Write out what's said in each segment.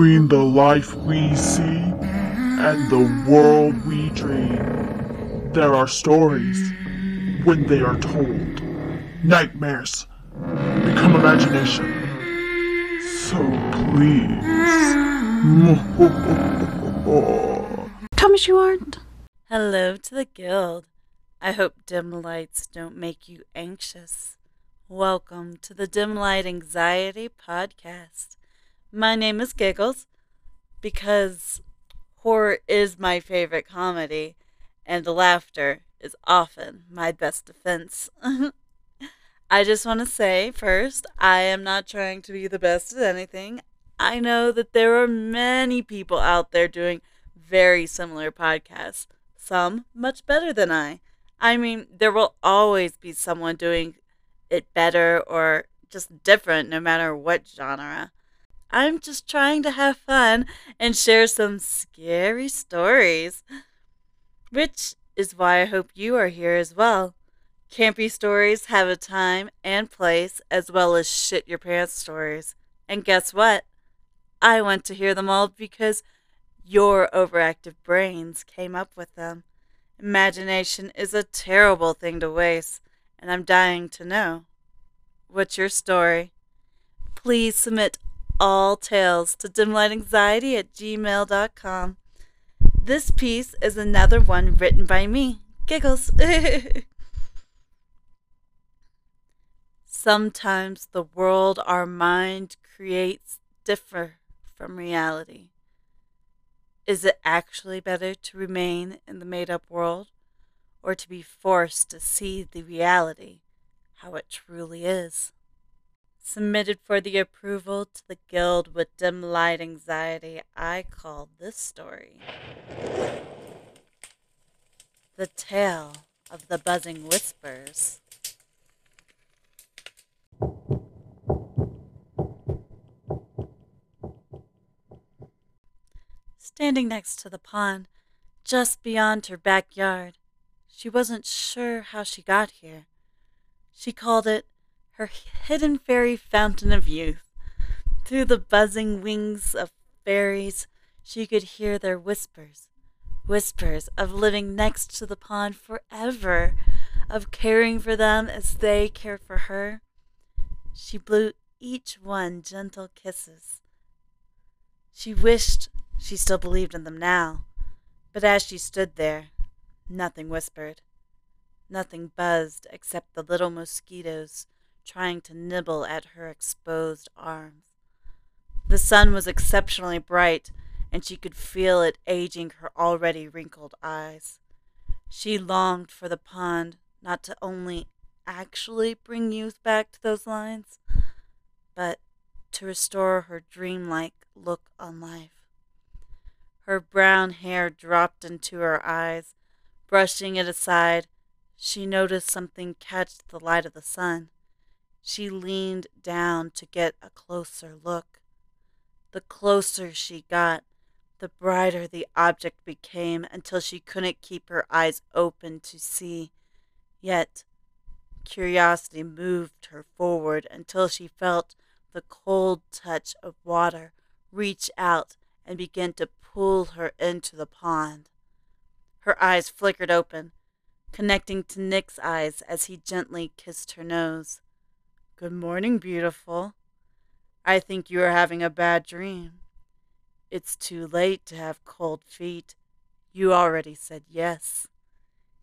Between the life we see and the world we dream, there are stories when they are told. Nightmares become imagination. So please. Thomas, you aren't. Hello to the guild. I hope dim lights don't make you anxious. Welcome to the Dim Light Anxiety Podcast. My name is Giggles because horror is my favorite comedy, and laughter is often my best defense. I just want to say first, I am not trying to be the best at anything. I know that there are many people out there doing very similar podcasts, some much better than I. I mean, there will always be someone doing it better or just different no matter what genre. I'm just trying to have fun and share some scary stories. Which is why I hope you are here as well. Campy stories have a time and place, as well as shit your pants stories. And guess what? I want to hear them all because your overactive brains came up with them. Imagination is a terrible thing to waste, and I'm dying to know. What's your story? Please submit all tales to dimlightanxiety at gmail.com. This piece is another one written by me. Giggles. Sometimes the world our mind creates differ from reality. Is it actually better to remain in the made up world or to be forced to see the reality how it truly is? Submitted for the approval to the guild with dim light anxiety, I call this story The Tale of the Buzzing Whispers. Standing next to the pond, just beyond her backyard, she wasn't sure how she got here. She called it her hidden fairy fountain of youth. Through the buzzing wings of fairies, she could hear their whispers whispers of living next to the pond forever, of caring for them as they cared for her. She blew each one gentle kisses. She wished she still believed in them now, but as she stood there, nothing whispered. Nothing buzzed except the little mosquitoes trying to nibble at her exposed arms. The sun was exceptionally bright, and she could feel it aging her already wrinkled eyes. She longed for the pond not to only actually bring youth back to those lines, but to restore her dreamlike look on life. Her brown hair dropped into her eyes. Brushing it aside, she noticed something catch the light of the sun. She leaned down to get a closer look. The closer she got, the brighter the object became until she couldn't keep her eyes open to see. Yet, curiosity moved her forward until she felt the cold touch of water reach out and begin to pull her into the pond. Her eyes flickered open, connecting to Nick's eyes as he gently kissed her nose. Good morning, beautiful. I think you are having a bad dream. It's too late to have cold feet. You already said yes.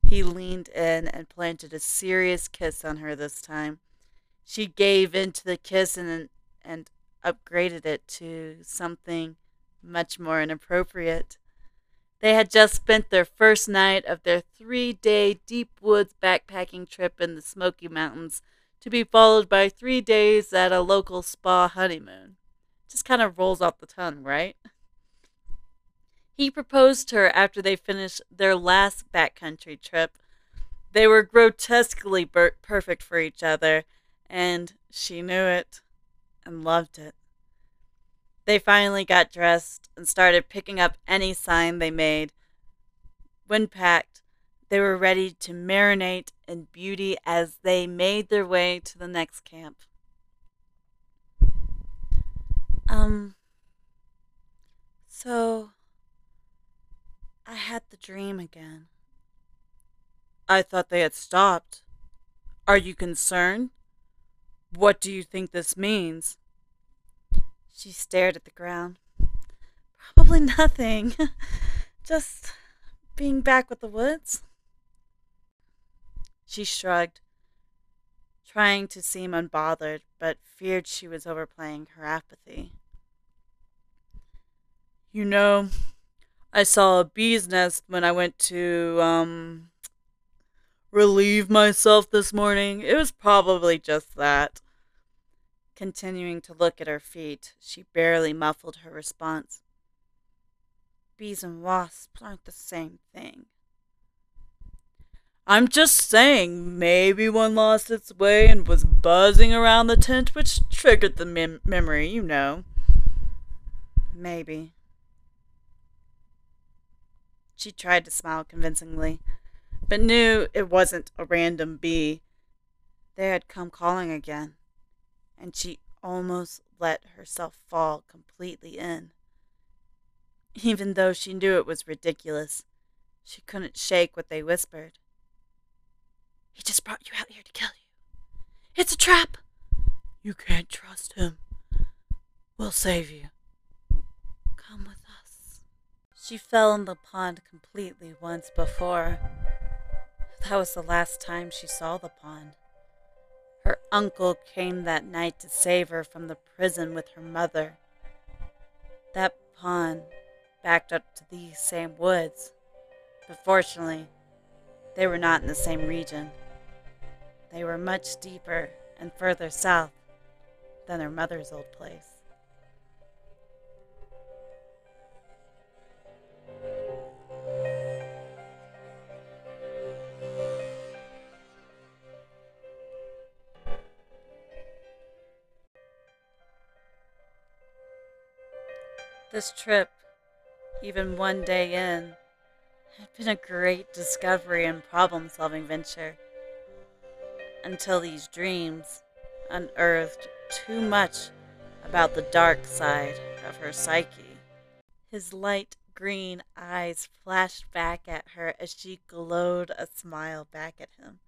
He leaned in and planted a serious kiss on her this time. She gave in to the kiss and, and upgraded it to something much more inappropriate. They had just spent their first night of their three day deep woods backpacking trip in the Smoky Mountains to be followed by three days at a local spa honeymoon. Just kind of rolls off the tongue, right? He proposed to her after they finished their last backcountry trip. They were grotesquely perfect for each other, and she knew it and loved it. They finally got dressed and started picking up any sign they made. When packed, they were ready to marinate in beauty as they made their way to the next camp. Um, So, I had the dream again. I thought they had stopped. Are you concerned? What do you think this means? She stared at the ground. Probably nothing. Just being back with the woods. She shrugged, trying to seem unbothered, but feared she was overplaying her apathy. You know, I saw a bee's nest when I went to, um, relieve myself this morning. It was probably just that. Continuing to look at her feet, she barely muffled her response. Bees and wasps aren't the same thing. I'm just saying, maybe one lost its way and was buzzing around the tent, which triggered the mem- memory, you know. Maybe. She tried to smile convincingly, but knew it wasn't a random bee. They had come calling again, and she almost let herself fall completely in. Even though she knew it was ridiculous, she couldn't shake what they whispered. He just brought you out here to kill you. It's a trap. You can't trust him. We'll save you. Come with us. She fell in the pond completely once before. That was the last time she saw the pond. Her uncle came that night to save her from the prison with her mother. That pond backed up to these same woods, but fortunately, they were not in the same region. They were much deeper and further south than their mother's old place. This trip, even one day in, had been a great discovery and problem solving venture until these dreams unearthed too much about the dark side of her psyche. His light green eyes flashed back at her as she glowed a smile back at him.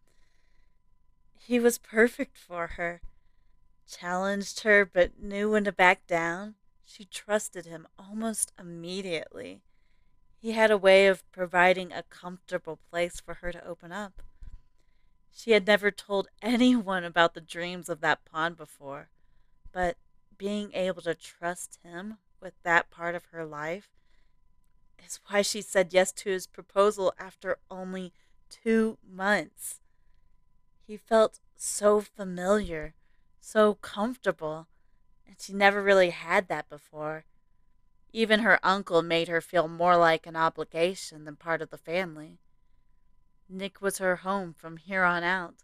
He was perfect for her, challenged her, but knew when to back down. She trusted him almost immediately. He had a way of providing a comfortable place for her to open up. She had never told anyone about the dreams of that pond before, but being able to trust him with that part of her life is why she said yes to his proposal after only two months. He felt so familiar, so comfortable, and she never really had that before. Even her uncle made her feel more like an obligation than part of the family. Nick was her home from here on out,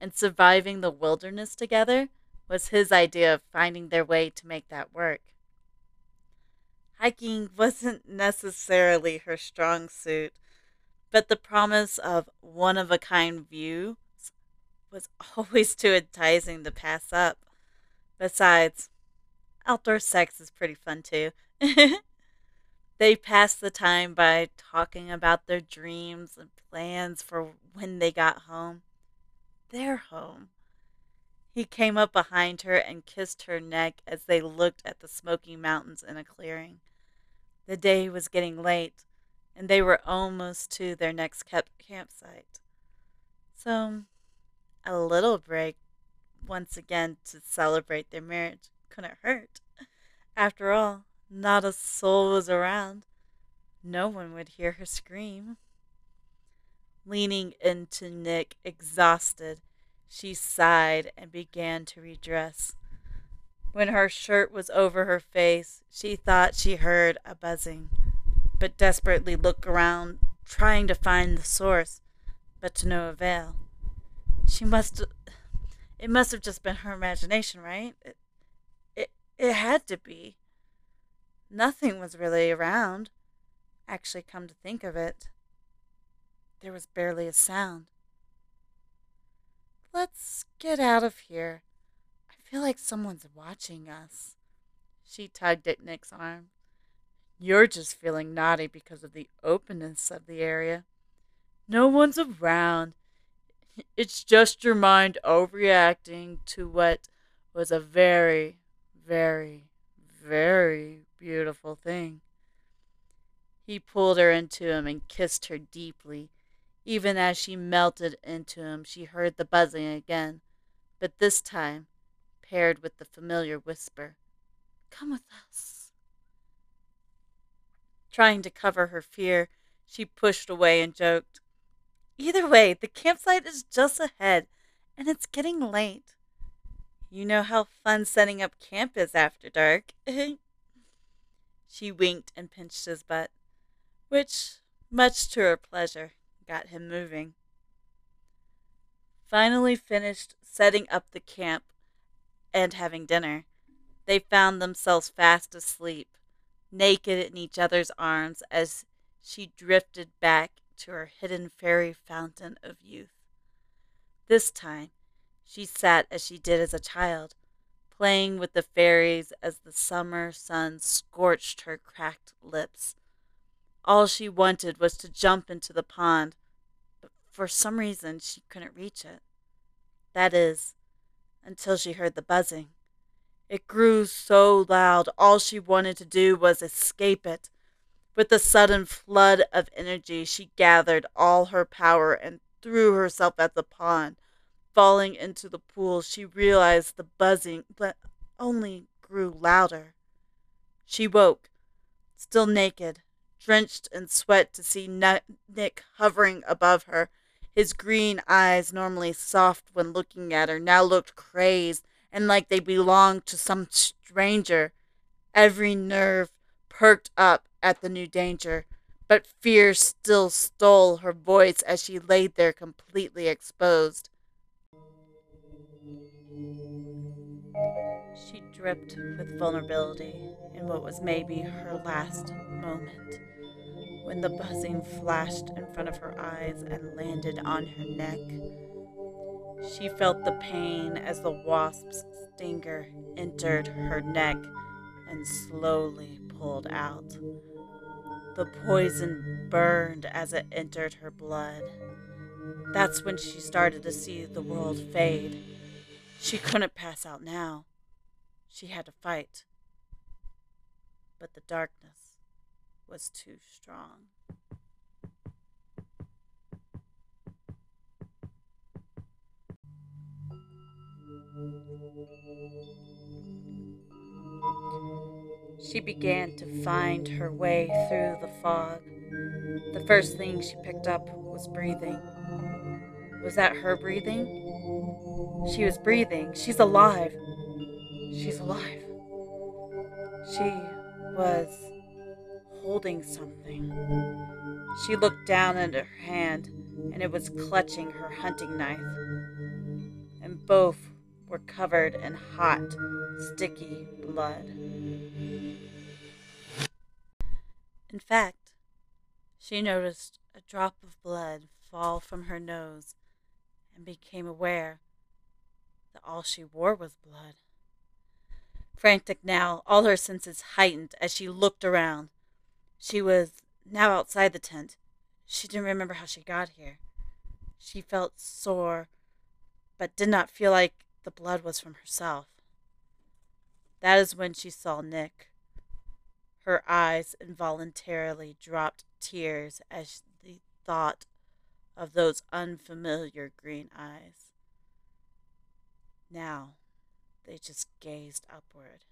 and surviving the wilderness together was his idea of finding their way to make that work. Hiking wasn't necessarily her strong suit, but the promise of one of a kind views was always too enticing to pass up. Besides, outdoor sex is pretty fun too. They passed the time by talking about their dreams and plans for when they got home. Their home. He came up behind her and kissed her neck as they looked at the smoky mountains in a clearing. The day was getting late, and they were almost to their next campsite. So, a little break once again to celebrate their marriage couldn't hurt. After all, not a soul was around. No one would hear her scream. Leaning into Nick, exhausted, she sighed and began to redress. When her shirt was over her face, she thought she heard a buzzing, but desperately looked around, trying to find the source, but to no avail. She must. It must have just been her imagination, right? It, it, it had to be. Nothing was really around. Actually, come to think of it, there was barely a sound. Let's get out of here. I feel like someone's watching us. She tugged at Nick's arm. You're just feeling naughty because of the openness of the area. No one's around. It's just your mind overreacting to what was a very, very, very beautiful thing. He pulled her into him and kissed her deeply. Even as she melted into him, she heard the buzzing again, but this time paired with the familiar whisper Come with us. Trying to cover her fear, she pushed away and joked, Either way, the campsite is just ahead, and it's getting late. You know how fun setting up camp is after dark. she winked and pinched his butt, which, much to her pleasure, got him moving. Finally finished setting up the camp and having dinner, they found themselves fast asleep, naked in each other's arms as she drifted back to her hidden fairy fountain of youth. This time, she sat as she did as a child, playing with the fairies as the summer sun scorched her cracked lips. All she wanted was to jump into the pond, but for some reason she couldn't reach it. That is, until she heard the buzzing. It grew so loud, all she wanted to do was escape it. With a sudden flood of energy, she gathered all her power and threw herself at the pond. Falling into the pool, she realized the buzzing but only grew louder. She woke, still naked, drenched in sweat, to see Nick hovering above her. His green eyes, normally soft when looking at her, now looked crazed and like they belonged to some stranger. Every nerve perked up at the new danger, but fear still stole her voice as she laid there completely exposed. Dripped with vulnerability in what was maybe her last moment when the buzzing flashed in front of her eyes and landed on her neck. She felt the pain as the wasp's stinger entered her neck and slowly pulled out. The poison burned as it entered her blood. That's when she started to see the world fade. She couldn't pass out now. She had to fight. But the darkness was too strong. She began to find her way through the fog. The first thing she picked up was breathing. Was that her breathing? She was breathing. She's alive. She's alive. She was holding something. She looked down at her hand, and it was clutching her hunting knife. And both were covered in hot, sticky blood. In fact, she noticed a drop of blood fall from her nose and became aware that all she wore was blood. Frantic now, all her senses heightened as she looked around. She was now outside the tent. She didn't remember how she got here. She felt sore, but did not feel like the blood was from herself. That is when she saw Nick. Her eyes involuntarily dropped tears as the thought of those unfamiliar green eyes. Now they just gazed upward,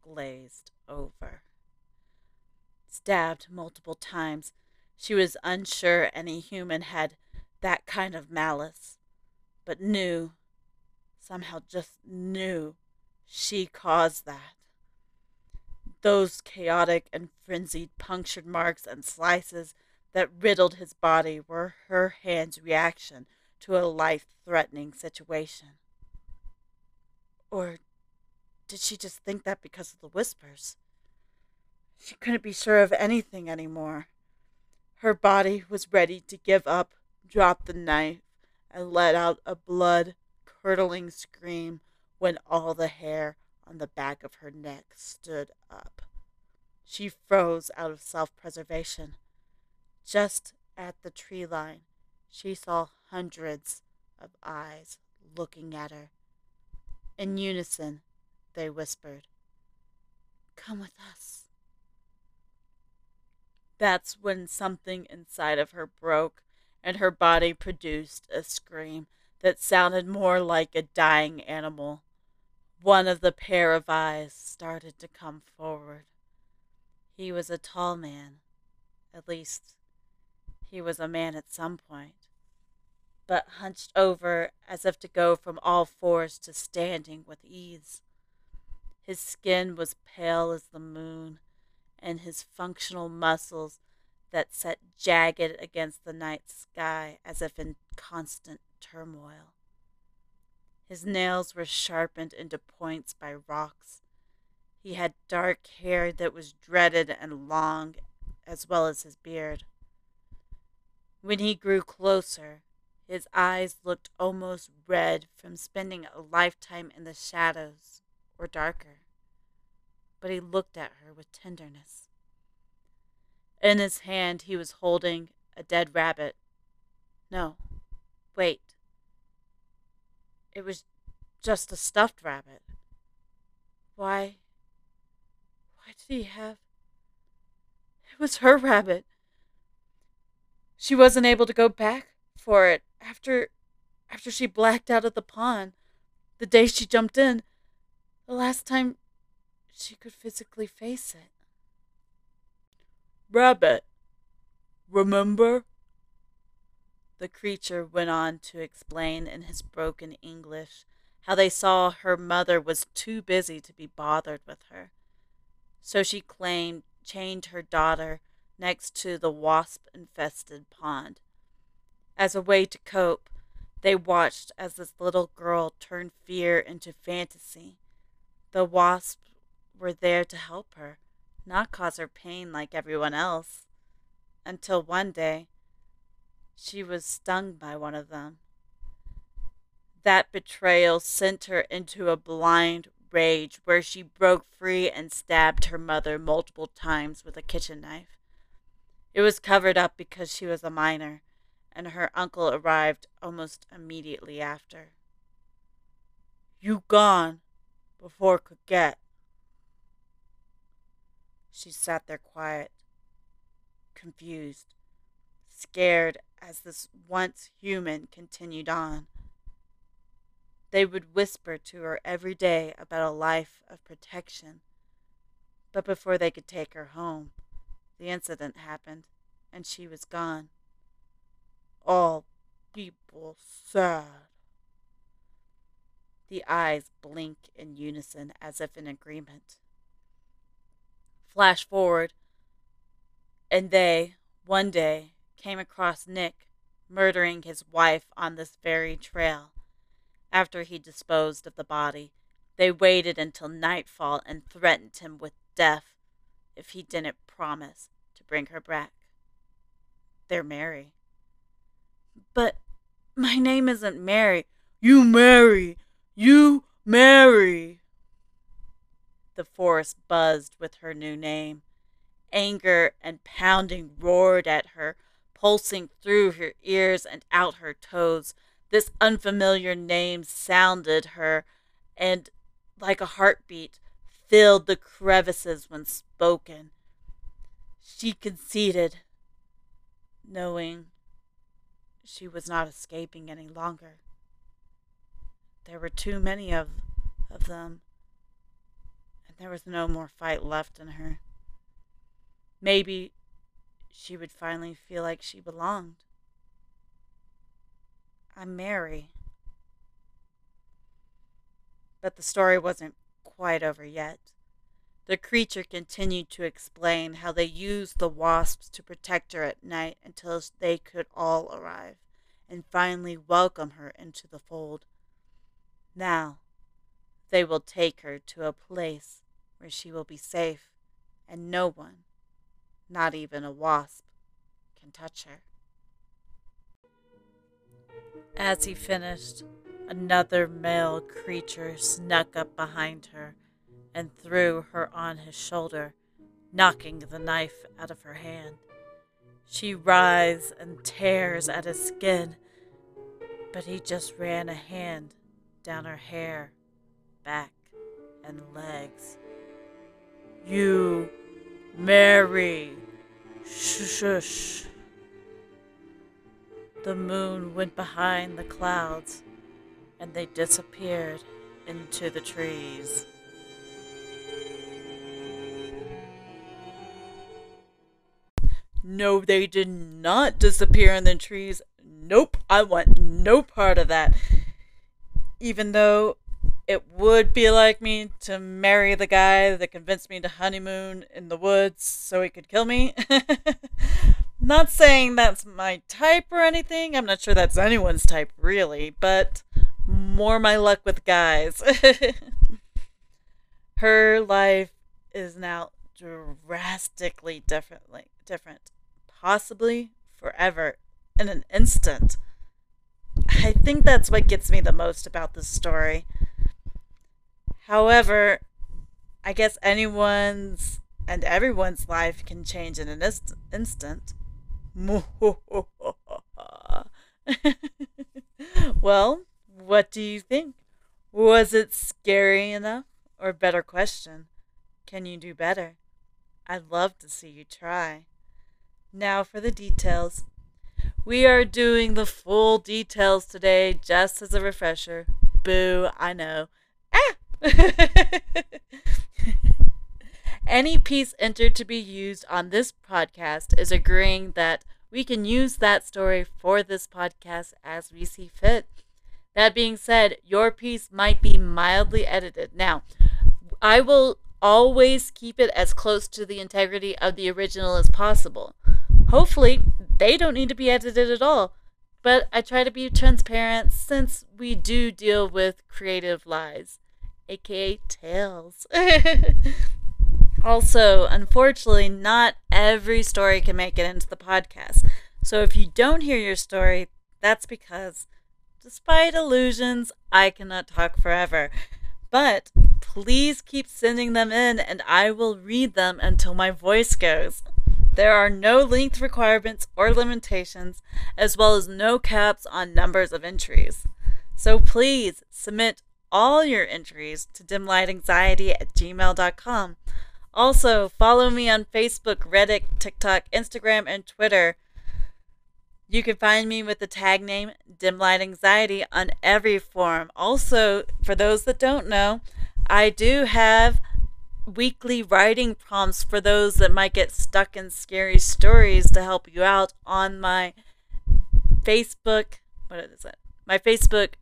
glazed over. Stabbed multiple times, she was unsure any human had that kind of malice, but knew somehow just knew she caused that. Those chaotic and frenzied punctured marks and slices that riddled his body were her hand's reaction to a life threatening situation. Or did she just think that because of the whispers? She couldn't be sure of anything anymore. Her body was ready to give up, drop the knife, and let out a blood curdling scream when all the hair on the back of her neck stood up. She froze out of self preservation. Just at the tree line, she saw hundreds of eyes looking at her. In unison, they whispered, Come with us. That's when something inside of her broke and her body produced a scream that sounded more like a dying animal. One of the pair of eyes started to come forward. He was a tall man. At least, he was a man at some point. But hunched over as if to go from all fours to standing with ease. His skin was pale as the moon, and his functional muscles that set jagged against the night sky as if in constant turmoil. His nails were sharpened into points by rocks. He had dark hair that was dreaded and long, as well as his beard. When he grew closer, his eyes looked almost red from spending a lifetime in the shadows or darker. But he looked at her with tenderness. In his hand, he was holding a dead rabbit. No, wait. It was just a stuffed rabbit. Why? Why did he have. It was her rabbit. She wasn't able to go back for it after after she blacked out at the pond the day she jumped in the last time she could physically face it. Rabbit remember? The creature went on to explain in his broken english how they saw her mother was too busy to be bothered with her. So she claimed chained her daughter next to the wasp infested pond. As a way to cope, they watched as this little girl turned fear into fantasy. The wasps were there to help her, not cause her pain like everyone else. Until one day, she was stung by one of them. That betrayal sent her into a blind rage where she broke free and stabbed her mother multiple times with a kitchen knife. It was covered up because she was a minor, and her uncle arrived almost immediately after. You gone before could get. She sat there quiet, confused, scared as this once human continued on. They would whisper to her every day about a life of protection. But before they could take her home, the incident happened, and she was gone. All people sad. The eyes blink in unison as if in agreement. Flash forward, and they, one day, came across Nick murdering his wife on this very trail. After he disposed of the body, they waited until nightfall and threatened him with death if he didn't promise to bring her back. They're Mary. But my name isn't Mary. You Mary! You Mary! The forest buzzed with her new name. Anger and pounding roared at her, pulsing through her ears and out her toes. This unfamiliar name sounded her, and like a heartbeat, filled the crevices when spoken. She conceded, knowing she was not escaping any longer. There were too many of, of them, and there was no more fight left in her. Maybe she would finally feel like she belonged. I'm Mary. But the story wasn't quite over yet. The creature continued to explain how they used the wasps to protect her at night until they could all arrive and finally welcome her into the fold. Now, they will take her to a place where she will be safe and no one, not even a wasp, can touch her. As he finished, another male creature snuck up behind her and threw her on his shoulder, knocking the knife out of her hand. She writhes and tears at his skin, but he just ran a hand down her hair, back, and legs. You, Mary, shush. The moon went behind the clouds, and they disappeared into the trees. No, they did not disappear in the trees. Nope, I want no part of that. Even though it would be like me to marry the guy that convinced me to honeymoon in the woods so he could kill me. not saying that's my type or anything. I'm not sure that's anyone's type, really, but more my luck with guys. Her life is now drastically differently different possibly forever, in an instant. I think that's what gets me the most about this story. However, I guess anyone's and everyone's life can change in an ist- instant. well, what do you think? Was it scary enough? Or better question, can you do better? I'd love to see you try. Now for the details. We are doing the full details today, just as a refresher. Boo, I know. Ah! Any piece entered to be used on this podcast is agreeing that we can use that story for this podcast as we see fit. That being said, your piece might be mildly edited. Now, I will always keep it as close to the integrity of the original as possible. Hopefully, they don't need to be edited at all. But I try to be transparent since we do deal with creative lies, aka tales. also, unfortunately, not every story can make it into the podcast. So if you don't hear your story, that's because, despite illusions, I cannot talk forever. But please keep sending them in and I will read them until my voice goes. There are no length requirements or limitations, as well as no caps on numbers of entries. So please submit all your entries to dimlightanxiety at gmail.com. Also, follow me on Facebook, Reddit, TikTok, Instagram, and Twitter. You can find me with the tag name Dimlight Anxiety on every forum. Also, for those that don't know, I do have weekly writing prompts for those that might get stuck in scary stories to help you out on my Facebook. What is it? My Facebook.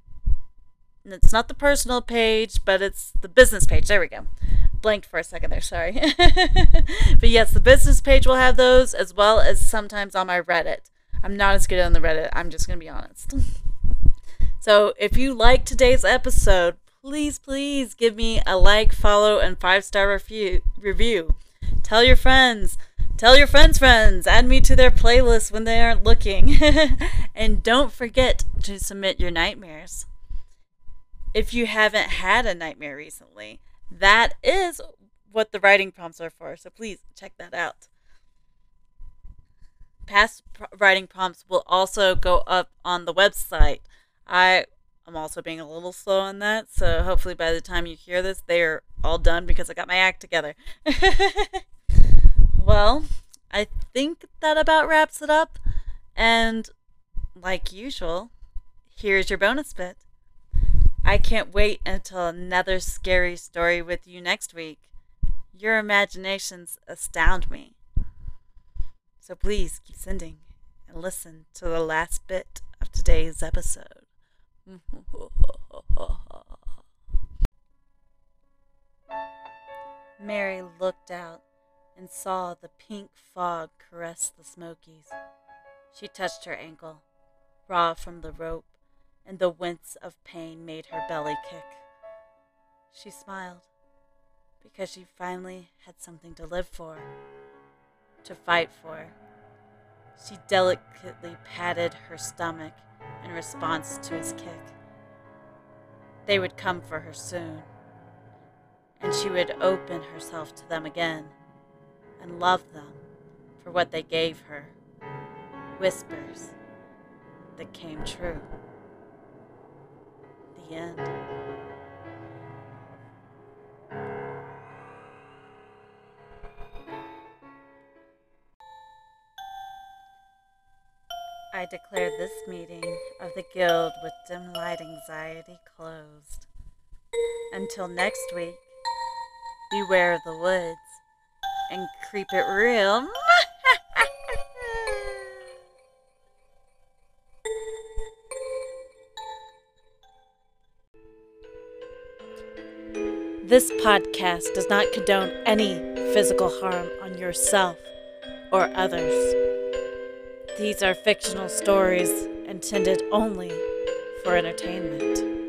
It's not the personal page, but it's the business page. There we go. Blanked for a second there, sorry. but yes, the business page will have those as well as sometimes on my Reddit. I'm not as good on the Reddit, I'm just going to be honest. so if you like today's episode, please, please give me a like, follow, and five star review. Review. Tell your friends. Tell your friends' friends. Add me to their playlist when they aren't looking. and don't forget to submit your nightmares. If you haven't had a nightmare recently, that is what the writing prompts are for. So please check that out. Past writing prompts will also go up on the website. I I'm also being a little slow on that, so hopefully by the time you hear this, they're all done because I got my act together. well, I think that about wraps it up. And like usual, here's your bonus bit. I can't wait until another scary story with you next week. Your imaginations astound me. So please keep sending and listen to the last bit of today's episode. Mary looked out and saw the pink fog caress the Smokies. She touched her ankle, raw from the rope, and the wince of pain made her belly kick. She smiled because she finally had something to live for, to fight for. She delicately patted her stomach in response to his kick. They would come for her soon, and she would open herself to them again, and love them for what they gave her whispers that came true. The end. I declare this meeting of the Guild with Dim Light Anxiety closed. Until next week, beware of the woods and creep it real. This podcast does not condone any physical harm on yourself or others. These are fictional stories intended only for entertainment.